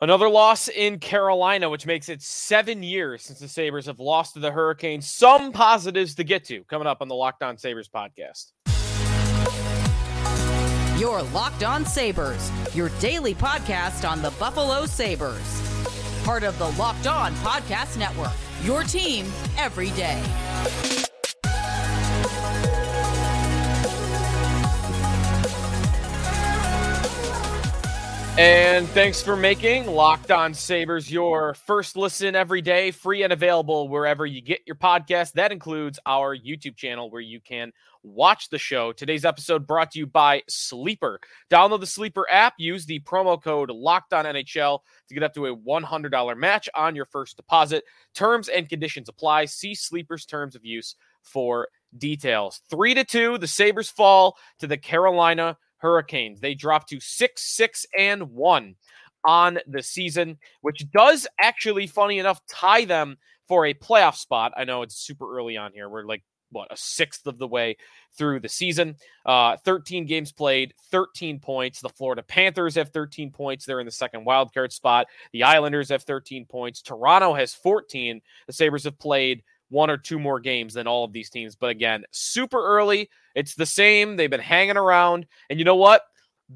Another loss in Carolina, which makes it seven years since the Sabres have lost to the Hurricanes. Some positives to get to coming up on the Locked On Sabres podcast. Your Locked On Sabres, your daily podcast on the Buffalo Sabres. Part of the Locked On Podcast Network, your team every day. And thanks for making Locked On Sabres your first listen every day, free and available wherever you get your podcast. That includes our YouTube channel where you can watch the show. Today's episode brought to you by Sleeper. Download the Sleeper app, use the promo code Locked On NHL to get up to a $100 match on your first deposit. Terms and conditions apply. See Sleeper's terms of use for details. 3 to 2, the Sabres fall to the Carolina Hurricanes. They drop to six, six, and one on the season, which does actually, funny enough, tie them for a playoff spot. I know it's super early on here. We're like, what, a sixth of the way through the season. Uh, 13 games played, 13 points. The Florida Panthers have 13 points. They're in the second wildcard spot. The Islanders have 13 points. Toronto has 14. The Sabres have played one or two more games than all of these teams. But again, super early. It's the same. They've been hanging around. And you know what?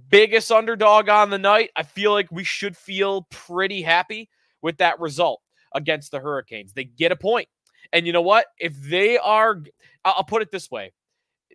Biggest underdog on the night. I feel like we should feel pretty happy with that result against the Hurricanes. They get a point. And you know what? If they are, I'll put it this way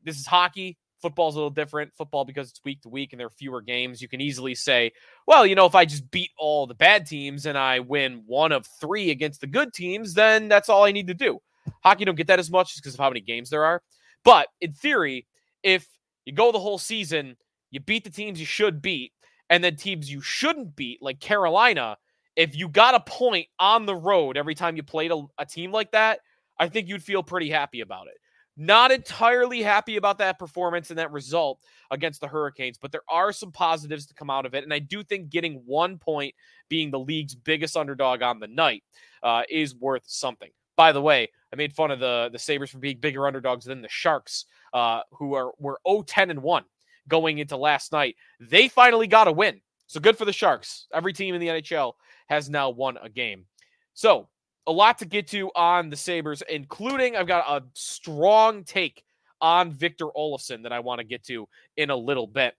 this is hockey. Football's a little different. Football, because it's week to week and there are fewer games, you can easily say, well, you know, if I just beat all the bad teams and I win one of three against the good teams, then that's all I need to do. Hockey don't get that as much just because of how many games there are. But in theory, if you go the whole season, you beat the teams you should beat, and then teams you shouldn't beat, like Carolina, if you got a point on the road every time you played a, a team like that, I think you'd feel pretty happy about it. Not entirely happy about that performance and that result against the Hurricanes, but there are some positives to come out of it. And I do think getting one point, being the league's biggest underdog on the night, uh, is worth something. By the way, I made fun of the the Sabres for being bigger underdogs than the Sharks, uh, who are were 0-10 and 1 going into last night. They finally got a win. So good for the Sharks. Every team in the NHL has now won a game. So a lot to get to on the Sabres, including I've got a strong take on Victor Olofsson that I want to get to in a little bit.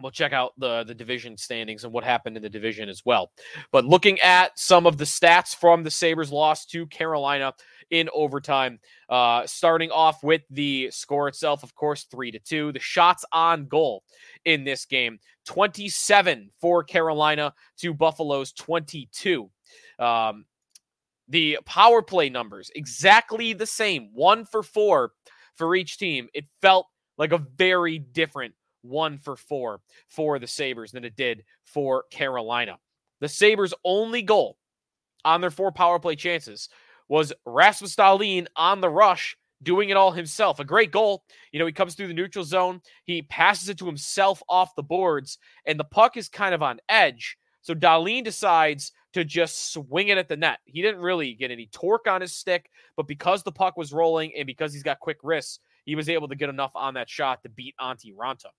We'll check out the, the division standings and what happened in the division as well. But looking at some of the stats from the Sabres loss to Carolina in overtime, uh, starting off with the score itself, of course, three to two. The shots on goal in this game 27 for Carolina to Buffalo's 22. Um, the power play numbers exactly the same, one for four for each team. It felt like a very different one for four for the Sabres than it did for Carolina. The Sabres' only goal on their four power play chances was Rasmus Dahlin on the rush doing it all himself. A great goal. You know, he comes through the neutral zone, he passes it to himself off the boards, and the puck is kind of on edge. So Dahlin decides to just swing it at the net. He didn't really get any torque on his stick, but because the puck was rolling and because he's got quick wrists, he was able to get enough on that shot to beat Antti Raanta.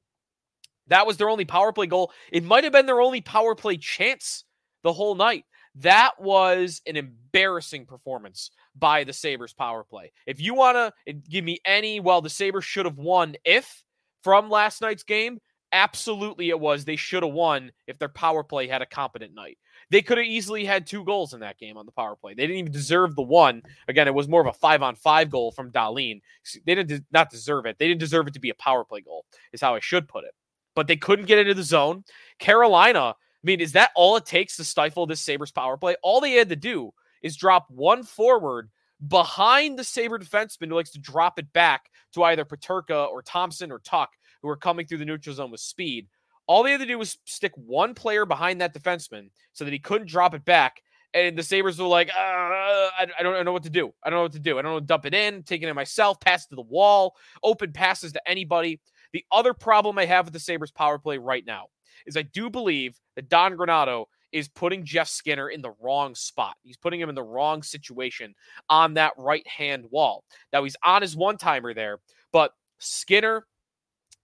That was their only power play goal. It might have been their only power play chance the whole night. That was an embarrassing performance by the Sabres power play. If you want to eh, give me any, well, the Sabres should have won if from last night's game, absolutely it was. They should have won if their power play had a competent night. They could have easily had two goals in that game on the power play. They didn't even deserve the one. Again, it was more of a five on five goal from Dahlin. They didn't not deserve it. They didn't deserve it to be a power play goal, is how I should put it. But they couldn't get into the zone. Carolina, I mean, is that all it takes to stifle this Sabres power play? All they had to do is drop one forward behind the Sabre defenseman who likes to drop it back to either Peterka or Thompson or Tuch, who are coming through the neutral zone with speed. All they had to do was stick one player behind that defenseman so that he couldn't drop it back. And the Sabres were like, uh, I, I, don't know what to do. I don't know what to do. I don't know to dump it in, taking it myself, pass to the wall, open passes to anybody. The other problem I have with the Sabres power play right now is I do believe that Don Granato is putting Jeff Skinner in the wrong spot. He's putting him in the wrong situation on that right hand wall. Now he's on his one timer there, but Skinner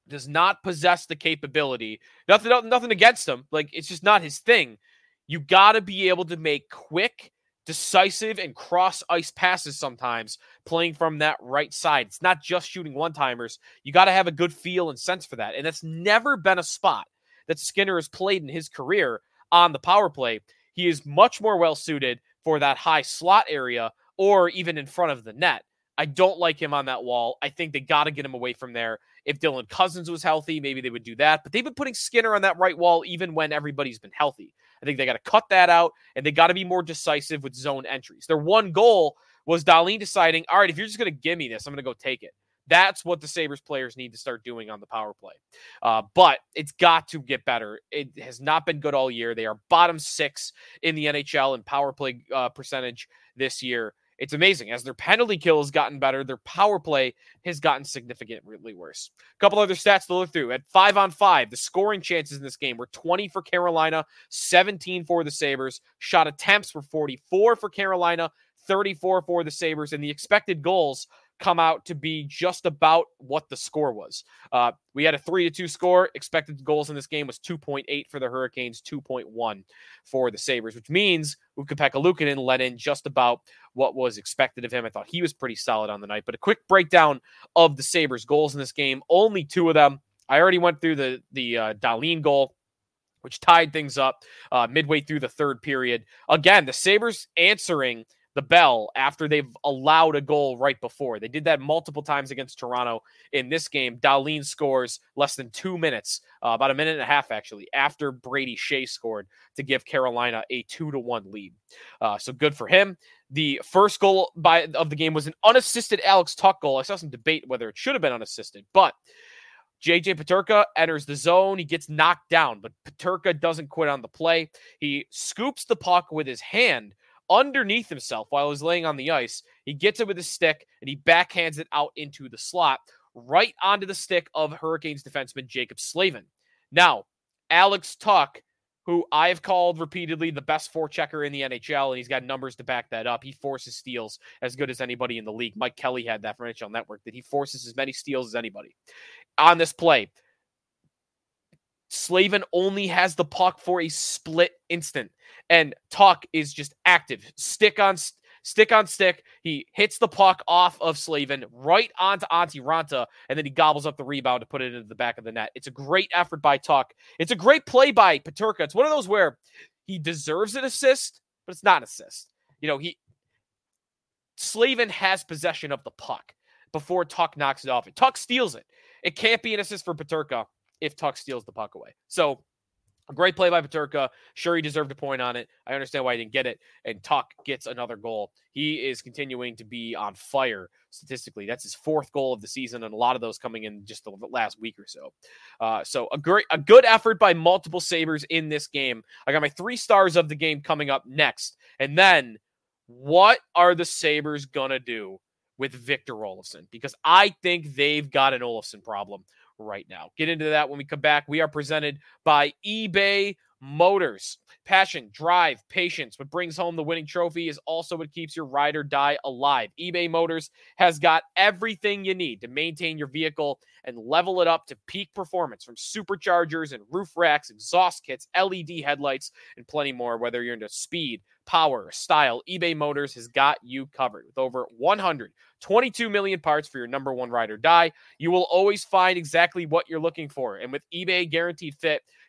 does not possess the capability. Nothing, nothing against him. Like it's just not his thing. You got to be able to make quick, decisive, and cross ice passes sometimes playing from that right side. It's not just shooting one timers. You got to have a good feel and sense for that. And that's never been a spot that Skinner has played in his career on the power play. He is much more well suited for that high slot area or even in front of the net. I don't like him on that wall. I think they got to get him away from there. If Dylan Cozens was healthy, maybe they would do that. But they've been putting Skinner on that right wall even when everybody's been healthy. I think they got to cut that out and they got to be more decisive with zone entries. Their one goal was Dahlin deciding, all right, if you're just going to give me this, I'm going to go take it. That's what the Sabres players need to start doing on the power play. Uh, but it's got to get better. It has not been good all year. They are bottom six in the NHL in power play uh, percentage this year. It's amazing. As their penalty kill has gotten better, their power play has gotten significantly worse. A couple other stats to look through. At five on five, the scoring chances in this game were 20 for Carolina, 17 for the Sabres. Shot attempts were 44 for Carolina, 34 for the Sabres, and the expected goals come out to be just about what the score was. Uh, we had a three to two score. Expected goals in this game was 2.8 for the Hurricanes, 2.1 for the Sabres, which means Ukko-Pekka Luukkonen let in just about what was expected of him. I thought he was pretty solid on the night. But a quick breakdown of the Sabres goals in this game. Only two of them. I already went through the the uh, Dahlin goal which tied things up uh, midway through the third period. Again, the Sabres answering the bell after they've allowed a goal right before. They did that multiple times against Toronto in this game. Dahlin scores less than two minutes, uh, about a minute and a half actually, after Brady Skjei scored to give Carolina a two to one lead. Uh, so good for him. The first goal by of the game was an unassisted Alex Tuch goal. I saw some debate whether it should have been unassisted, but JJ Peterka enters the zone. He gets knocked down, but Peterka doesn't quit on the play. He scoops the puck with his hand underneath himself while he's laying on the ice. He gets it with his stick and he backhands it out into the slot, right onto the stick of Hurricanes defenseman Jaccob Slavin. Now, Alex Tuch, who I've called repeatedly the best forechecker in the NHL, and he's got numbers to back that up. He forces steals as good as anybody in the league. Mike Kelly had that for NHL Network that he forces as many steals as anybody. On this play, Slavin only has the puck for a split instant, and Tuch is just active, stick on stick on stick. He hits the puck off of Slavin right onto Antti Raanta, and then he gobbles up the rebound to put it into the back of the net. It's a great effort by Tuch. It's a great play by Peterka. It's one of those where he deserves an assist, but it's not an assist. You know, he Slavin has possession of the puck before Tuch knocks it off. And Tuch steals it. It can't be an assist for Peterka if Tuch steals the puck away. So a great play by Peterka. Sure, he deserved a point on it. I understand why he didn't get it. And Tuch gets another goal. He is continuing to be on fire statistically. That's his fourth goal of the season, and a lot of those coming in just the last week or so. Uh, so a great, a good effort by multiple Sabres in this game. I got my three stars of the game coming up next, and then what are the Sabres gonna do with Victor Olofsson? Because I think they've got an Olofsson problem right now. Get into that when we come back. We are presented by eBay Motors. Passion, drive, patience. What brings home the winning trophy is also what keeps your ride or die alive. eBay Motors has got everything you need to maintain your vehicle and level it up to peak performance from superchargers and roof racks, exhaust kits, LED headlights, and plenty more. Whether you're into speed, power, style, eBay Motors has got you covered. With over 122 million parts for your number one ride or die, you will always find exactly what you're looking for. And with eBay Guaranteed Fit,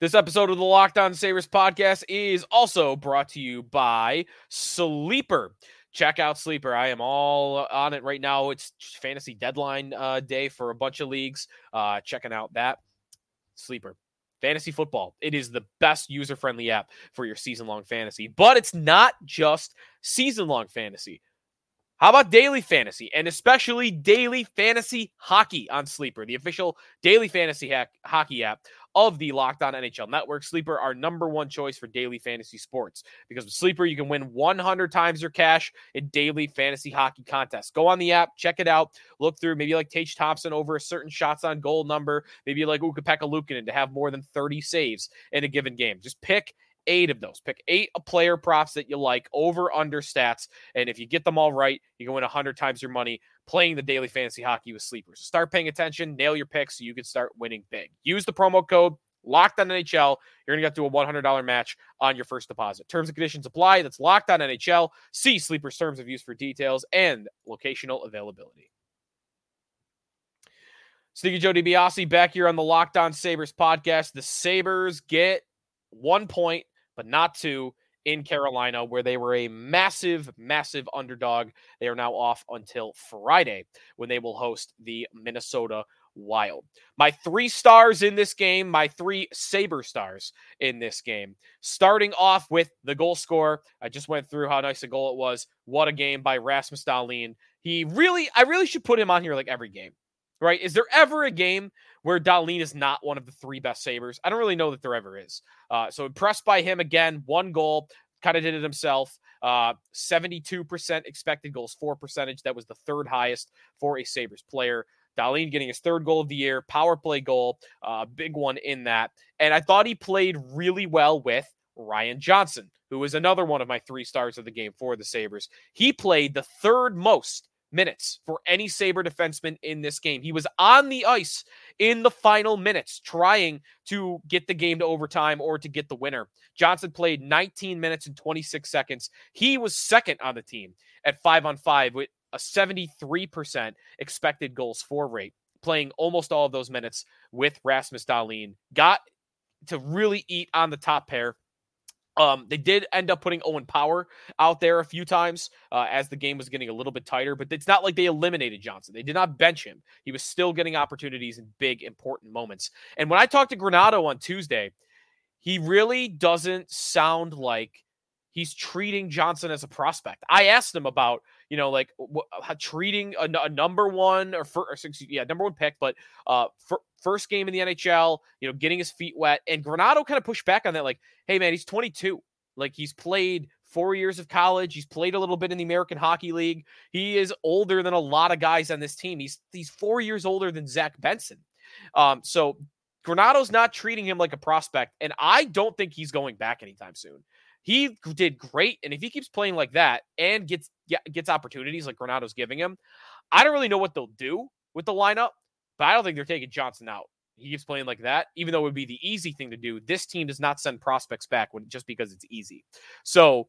This episode of the Locked On Sabres podcast is also brought to you by Sleeper. Check out Sleeper. I am all on it right now. It's fantasy deadline uh, day for a bunch of leagues. Uh, checking out that Sleeper. Fantasy football. It is the best user friendly app for your season long fantasy, but it's not just season long fantasy. How about daily fantasy and especially daily fantasy hockey on Sleeper, the official daily fantasy hack- hockey app of the Locked On NHL Network? Sleeper, our number one choice for daily fantasy sports because with Sleeper, you can win 100 times your cash in daily fantasy hockey contests. Go on the app, check it out, look through. Maybe like Tage Thompson over a certain shots on goal number. Maybe like Ukko-Pekka Luukkonen to have more than 30 saves in a given game. Just pick eight of those. Pick eight player props that you like over under stats. And if you get them all right, you can win 100 times your money playing the daily fantasy hockey with sleepers. So start paying attention, nail your picks so you can start winning big. Use the promo code locked on NHL. You're going to get to a $100 match on your first deposit. Terms and conditions apply. That's locked on NHL. See Sleeper's terms of use for details and locational availability. Sneaky Joe DiBiase back here on the Locked On Sabres podcast. The Sabres get one point but not two in mm-hmm. Carolina, where they were a massive, massive underdog. They are now off until Friday when they will host the Minnesota Wild. My three stars in this game, my three Saber stars in this game. Starting off with the goal scorer. I just went through how nice a goal it was. What a game by Rasmus Dahlin. He really, I really should put him on here like every game right? Is there ever a game where Dahlin is not one of the three best Sabres? I don't really know that there ever is. Uh, so impressed by him again. One goal, kind of did it himself. Uh, 72% expected goals for percentage. That was the third highest for a Sabres player. Dahlin getting his third goal of the year, power play goal, uh, big one in that. And I thought he played really well with Ryan Johnson, who was another one of my three stars of the game for the Sabres. He played the third most minutes for any Sabre defenseman in this game. He was on the ice in the final minutes trying to get the game to overtime or to get the winner. Johnson played 19 minutes and 26 seconds. He was second on the team at 5 on 5 with a 73% expected goals for rate, playing almost all of those minutes with Rasmus Dahlin. Got to really eat on the top pair um, they did end up putting Owen Power out there a few times uh, as the game was getting a little bit tighter, but it's not like they eliminated Johnson. They did not bench him. He was still getting opportunities in big, important moments. And when I talked to Granato on Tuesday, he really doesn't sound like he's treating Johnson as a prospect. I asked him about, you know, like treating a, a, number one or, for, or yeah, number one pick, but uh, for, first game in the NHL, you know, getting his feet wet. And Granato kind of pushed back on that, like, hey, man, he's 22. Like, he's played four years of college. He's played a little bit in the American Hockey League. He is older than a lot of guys on this team. He's he's four years older than Zach Benson. Um, so Granato's not treating him like a prospect, and I don't think he's going back anytime soon. He did great, and if he keeps playing like that and gets gets opportunities like Granato's giving him, I don't really know what they'll do with the lineup. But I don't think they're taking Johnson out. He keeps playing like that, even though it would be the easy thing to do. This team does not send prospects back when just because it's easy. So,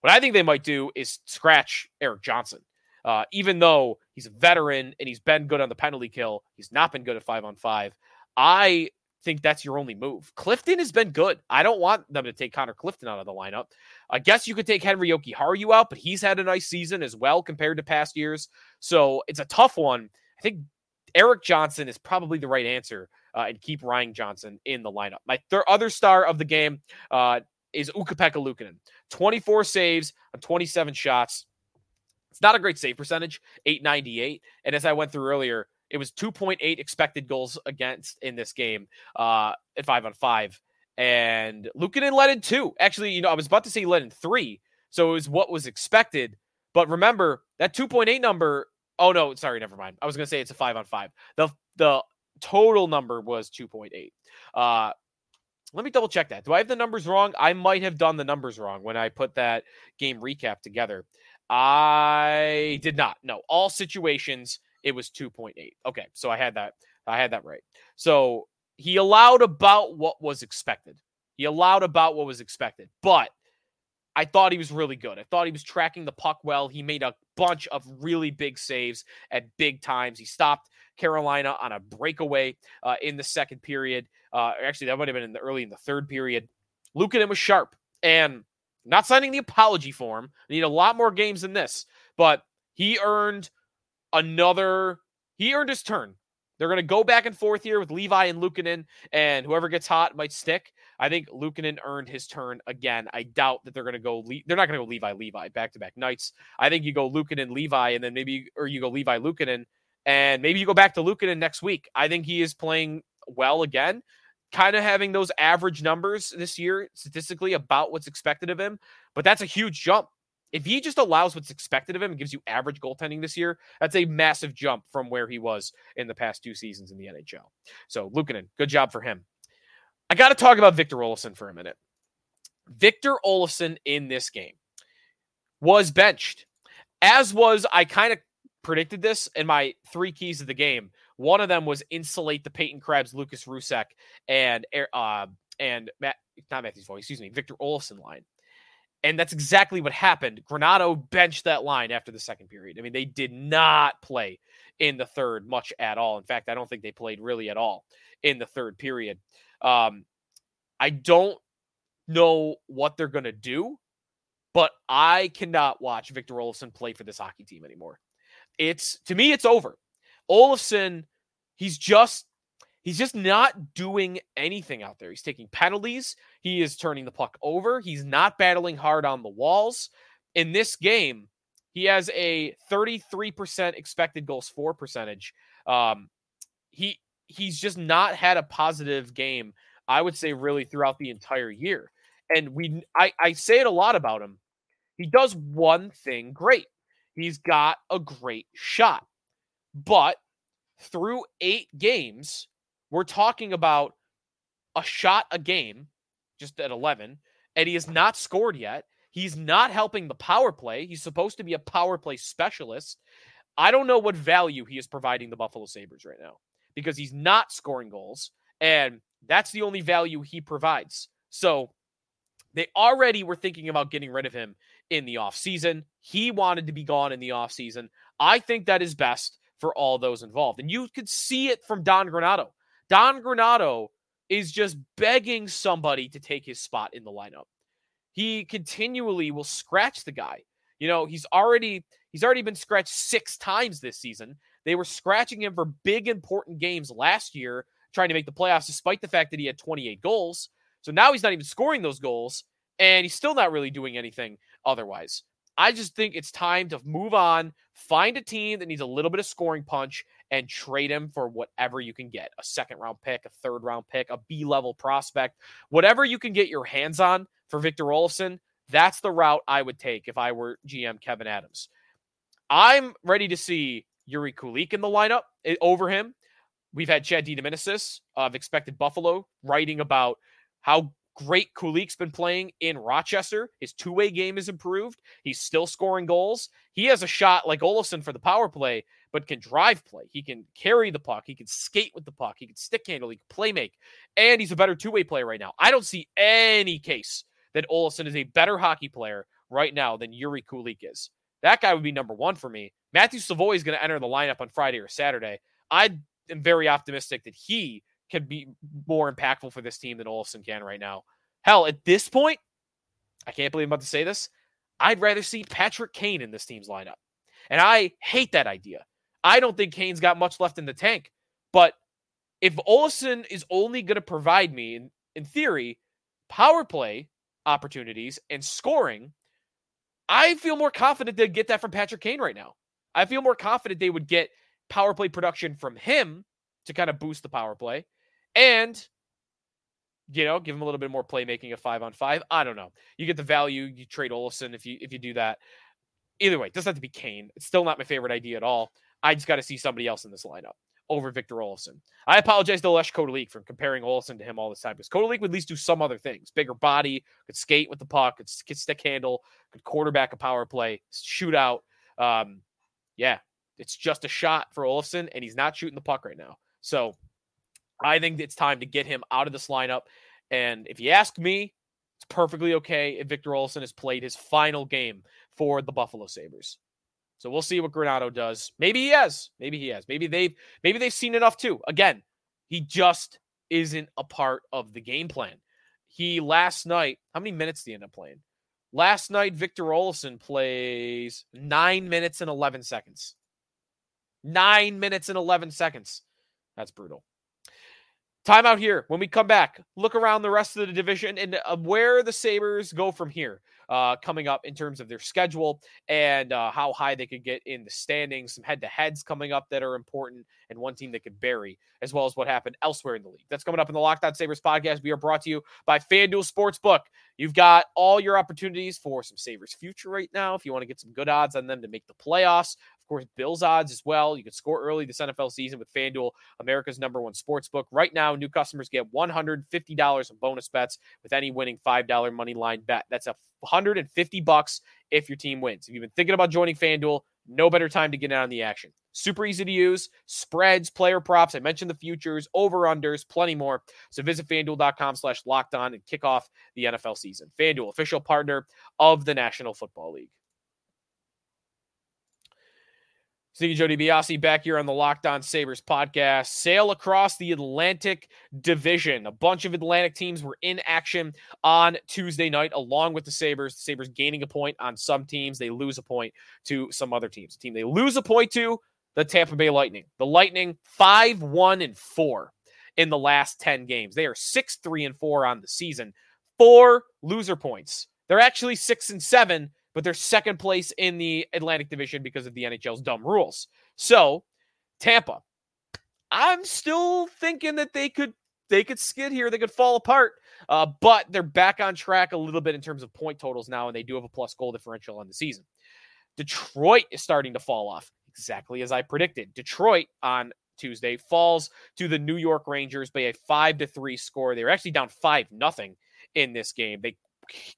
what I think they might do is scratch Erik Johnson. Uh, even though he's a veteran and he's been good on the penalty kill, he's not been good at five on five. I think that's your only move. Clifton has been good. I don't want them to take Connor Clifton out of the lineup. I guess you could take Henri Jokiharju out, but he's had a nice season as well compared to past years. So it's a tough one. I think Erik Johnson is probably the right answer uh, and keep Ryan Johnson in the lineup. My other star of the game uh, is Ukko-Pekka Luukkonen. 24 saves on 27 shots. It's not a great save percentage, 898. And as I went through earlier, it was 2.8 expected goals against in this game uh, at five on five. And Luukkonen led in two. Actually, you know, I was about to say he led in three. So it was what was expected. But remember, that 2.8 number Oh no, sorry, never mind. I was gonna say it's a five on five. The the total number was 2.8. Uh let me double check that. Do I have the numbers wrong? I might have done the numbers wrong when I put that game recap together. I did not. No, all situations it was 2.8. Okay, so I had that I had that right. So he allowed about what was expected. He allowed about what was expected. But I thought he was really good. I thought he was tracking the puck well. He made a bunch of really big saves at big times. He stopped Carolina on a breakaway uh, in the second period. Uh, actually, that might have been in the early in the third period. Luukkonen was sharp and not signing the apology form. I Need a lot more games than this, but he earned another. He earned his turn They're going to go back and forth here with Levi and Luukkonen, and whoever gets hot might stick. I think Luukkonen earned his turn again. I doubt that they're going to go. Le- they're not going to go Levi Levi back to back nights. I think you go Luukkonen Levi, and then maybe or you go Levi Luukkonen, and maybe you go back to Luukkonen next week. I think he is playing well again, kind of having those average numbers this year statistically about what's expected of him. But that's a huge jump if he just allows what's expected of him and gives you average goaltending this year, that's a massive jump from where he was in the past two seasons in the NHL. So Luukkonen, good job for him. I got to talk about Victor Olofsson for a minute. Victor Olofsson in this game was benched, as was I kind of predicted this in my three keys of the game. One of them was insulate the Peyton Krebs, Lukas Rousek, and uh, and Matt, not Matthew Savoy, excuse me, Victor Olofsson line. And that's exactly what happened. Granato benched that line after the second period. I mean, they did not play in the third much at all. In fact, I don't think they played really at all in the third period. Um, I don't know what they're going to do, but I cannot watch Victor Olofsson play for this hockey team anymore. It's to me, it's over. Olofsson, he's just He's just not doing anything out there. He's taking penalties. He is turning the puck over. He's not battling hard on the walls. In this game, he has a 33% expected goals for percentage. Um, he he's just not had a positive game, I would say, really throughout the entire year. And we I, I say it a lot about him. He does one thing great. He's got a great shot. But through eight games, we're talking about a shot a game, just at 11, and he has not scored yet. He's not helping the power play. He's supposed to be a power play specialist. I don't know what value he is providing the Buffalo Sabres right now because he's not scoring goals, and that's the only value he provides. So they already were thinking about getting rid of him in the offseason. He wanted to be gone in the offseason. I think that is best for all those involved. And you could see it from Don Granato. Don Granato is just begging somebody to take his spot in the lineup. He continually will scratch the guy. You know, he's already he's already been scratched 6 times this season. They were scratching him for big important games last year trying to make the playoffs despite the fact that he had 28 goals. So now he's not even scoring those goals and he's still not really doing anything otherwise. I just think it's time to move on, find a team that needs a little bit of scoring punch, and trade him for whatever you can get a second round pick, a third round pick, a B level prospect, whatever you can get your hands on for Victor Olofsson. That's the route I would take if I were GM Kevyn Adams. I'm ready to see Jiri Kulich in the lineup eh, over him. We've had Chad DiDomenico of Expected Buffalo writing about how great Kulich's been playing in Rochester. His two way game is improved. He's still scoring goals. He has a shot like Olofsson for the power play, but can drive play. He can carry the puck. He can skate with the puck. He can stick handle. He can play make. And he's a better two way player right now. I don't see any case that Olofsson is a better hockey player right now than Jiri Kulich is. That guy would be number one for me. Matthew Savoy is going to enter the lineup on Friday or Saturday. I am very optimistic that he can be more impactful for this team than Olofsson can right now. Hell, at this point, I can't believe I'm about to say this. I'd rather see Patrick Kane in this team's lineup. And I hate that idea. I don't think Kane's got much left in the tank. But if Olofsson is only going to provide me, in, in theory, power play opportunities and scoring, I feel more confident they'd get that from Patrick Kane right now. I feel more confident they would get power play production from him to kind of boost the power play. And you know, give him a little bit more playmaking of five on five. I don't know. You get the value. You trade Olofsson if you if you do that. Either way, doesn't have to be Kane. It's still not my favorite idea at all. I just got to see somebody else in this lineup over Victor Olofsson. I apologize to Lesh Kodalik for comparing Olofsson to him all this time because Kodalik would at least do some other things. Bigger body, could skate with the puck, could, stick handle, could quarterback a power play, shoot out. Um, yeah, it's just a shot for Olofsson, and he's not shooting the puck right now. So I think it's time to get him out of this lineup. And if you ask me, it's perfectly okay if Victor Olofsson has played his final game for the Buffalo Sabres. So we'll see what Granato does. Maybe he has. Maybe he has. Maybe they've maybe they've seen enough too. Again, he just isn't a part of the game plan. He last night, how many minutes did he end up playing? Last night, Victor Olofsson plays nine minutes and 11 seconds. Nine minutes and 11 seconds. That's brutal. Time out here. When we come back, look around the rest of the division and uh, where the Sabres go from here uh, coming up in terms of their schedule and uh, how high they could get in the standings. Some head to heads coming up that are important, and one team that could bury, as well as what happened elsewhere in the league. That's coming up in the Locked On Sabres podcast. We are brought to you by FanDuel Sportsbook. You've got all your opportunities for some Sabres future right now. If you want to get some good odds on them to make the playoffs, of course, Bills odds as well. You can score early this NFL season with FanDuel, America's number one sports book. Right now, new customers get $150 in bonus bets with any winning $5 money line bet. That's a 150 bucks if your team wins. If you've been thinking about joining FanDuel, no better time to get in on the action. Super easy to use, spreads, player props. I mentioned the futures, over-unders, plenty more. So visit fanduel.com slash locked on and kick off the NFL season. FanDuel, official partner of the National Football League. Sneaky Joe DiBiase back here on the Locked On Sabres podcast. Sail across the Atlantic Division. A bunch of Atlantic teams were in action on Tuesday night, along with the Sabres. The Sabres gaining a point on some teams. They lose a point to some other teams. The team they lose a point to, the Tampa Bay Lightning. The Lightning, 5 1 and 4 in the last 10 games. They are 6 3 and 4 on the season. Four loser points. They're actually 6 and 7 but they're second place in the Atlantic Division because of the NHL's dumb rules. So, Tampa, I'm still thinking that they could they could skid here, they could fall apart. Uh, but they're back on track a little bit in terms of point totals now, and they do have a plus goal differential on the season. Detroit is starting to fall off, exactly as I predicted. Detroit on Tuesday falls to the New York Rangers by a five to three score. They were actually down five nothing in this game. They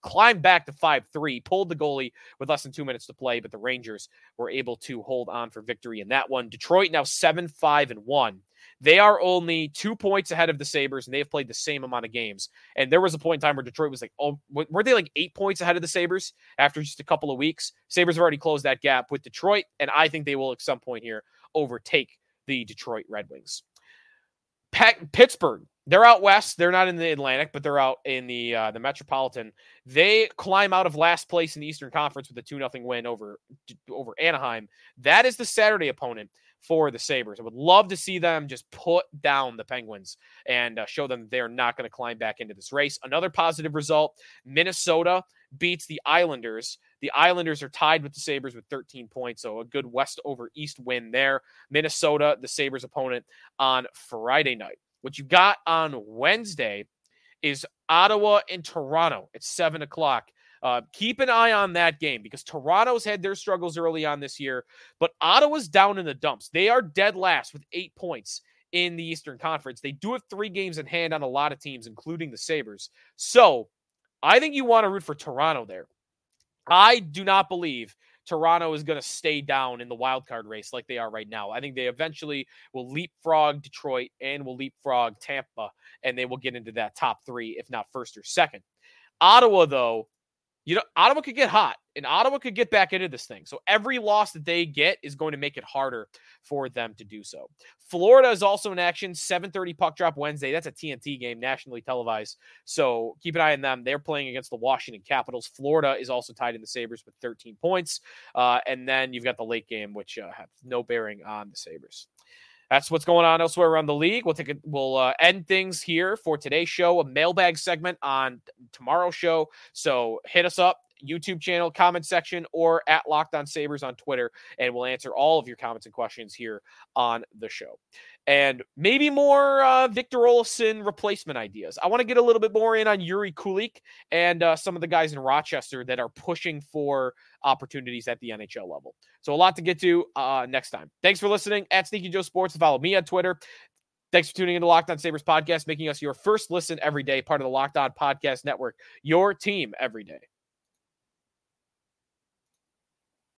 climbed back to 5 3, pulled the goalie with less than two minutes to play, but the Rangers were able to hold on for victory in that one. Detroit now 7 5 and 1. They are only two points ahead of the Sabres, and they've played the same amount of games. And there was a point in time where Detroit was like, oh, were they like eight points ahead of the Sabres after just a couple of weeks? Sabres have already closed that gap with Detroit, and I think they will at some point here overtake the Detroit Red Wings. Pittsburgh they're out west. They're not in the Atlantic, but they're out in the uh, the Metropolitan. They climb out of last place in the Eastern Conference with a two 0 win over over Anaheim. That is the Saturday opponent for the Sabres. I would love to see them just put down the Penguins and uh, show them they're not going to climb back into this race. Another positive result: Minnesota beats the Islanders. The Islanders are tied with the Sabres with 13 points, so a good West over East win there. Minnesota, the Sabres opponent on Friday night. What you got on Wednesday is Ottawa and Toronto at seven o'clock. Uh, keep an eye on that game because Toronto's had their struggles early on this year, but Ottawa's down in the dumps. They are dead last with eight points in the Eastern Conference. They do have three games in hand on a lot of teams, including the Sabres. So I think you want to root for Toronto there. I do not believe Toronto is going to stay down in the wild card race like they are right now. I think they eventually will leapfrog Detroit and will leapfrog Tampa, and they will get into that top three, if not first or second. Ottawa, though, you know, Ottawa could get hot and Ottawa could get back into this thing. So every loss that they get is going to make it harder for them to do so. Florida is also in action. 7:30 puck drop Wednesday. That's a TNT game, nationally televised. So keep an eye on them. They're playing against the Washington Capitals. Florida is also tied in the Sabres with 13 points. Uh, and then you've got the late game, which uh, have no bearing on the Sabres that's what's going on elsewhere around the league. We'll take it. We'll uh, end things here for today's show. A mailbag segment on tomorrow's show. So hit us up. YouTube channel, comment section, or at Locked On Sabres on Twitter, and we'll answer all of your comments and questions here on the show and maybe more uh, Victor Olofsson replacement ideas. I want to get a little bit more in on Jiri Kulich and uh, some of the guys in Rochester that are pushing for opportunities at the NHL level. So a lot to get to uh, next time. Thanks for listening at Sneaky Joe Sports. Follow me on Twitter. Thanks for tuning into Locked On Sabres podcast, making us your first listen every day, part of the Locked On Podcast Network, your team every day.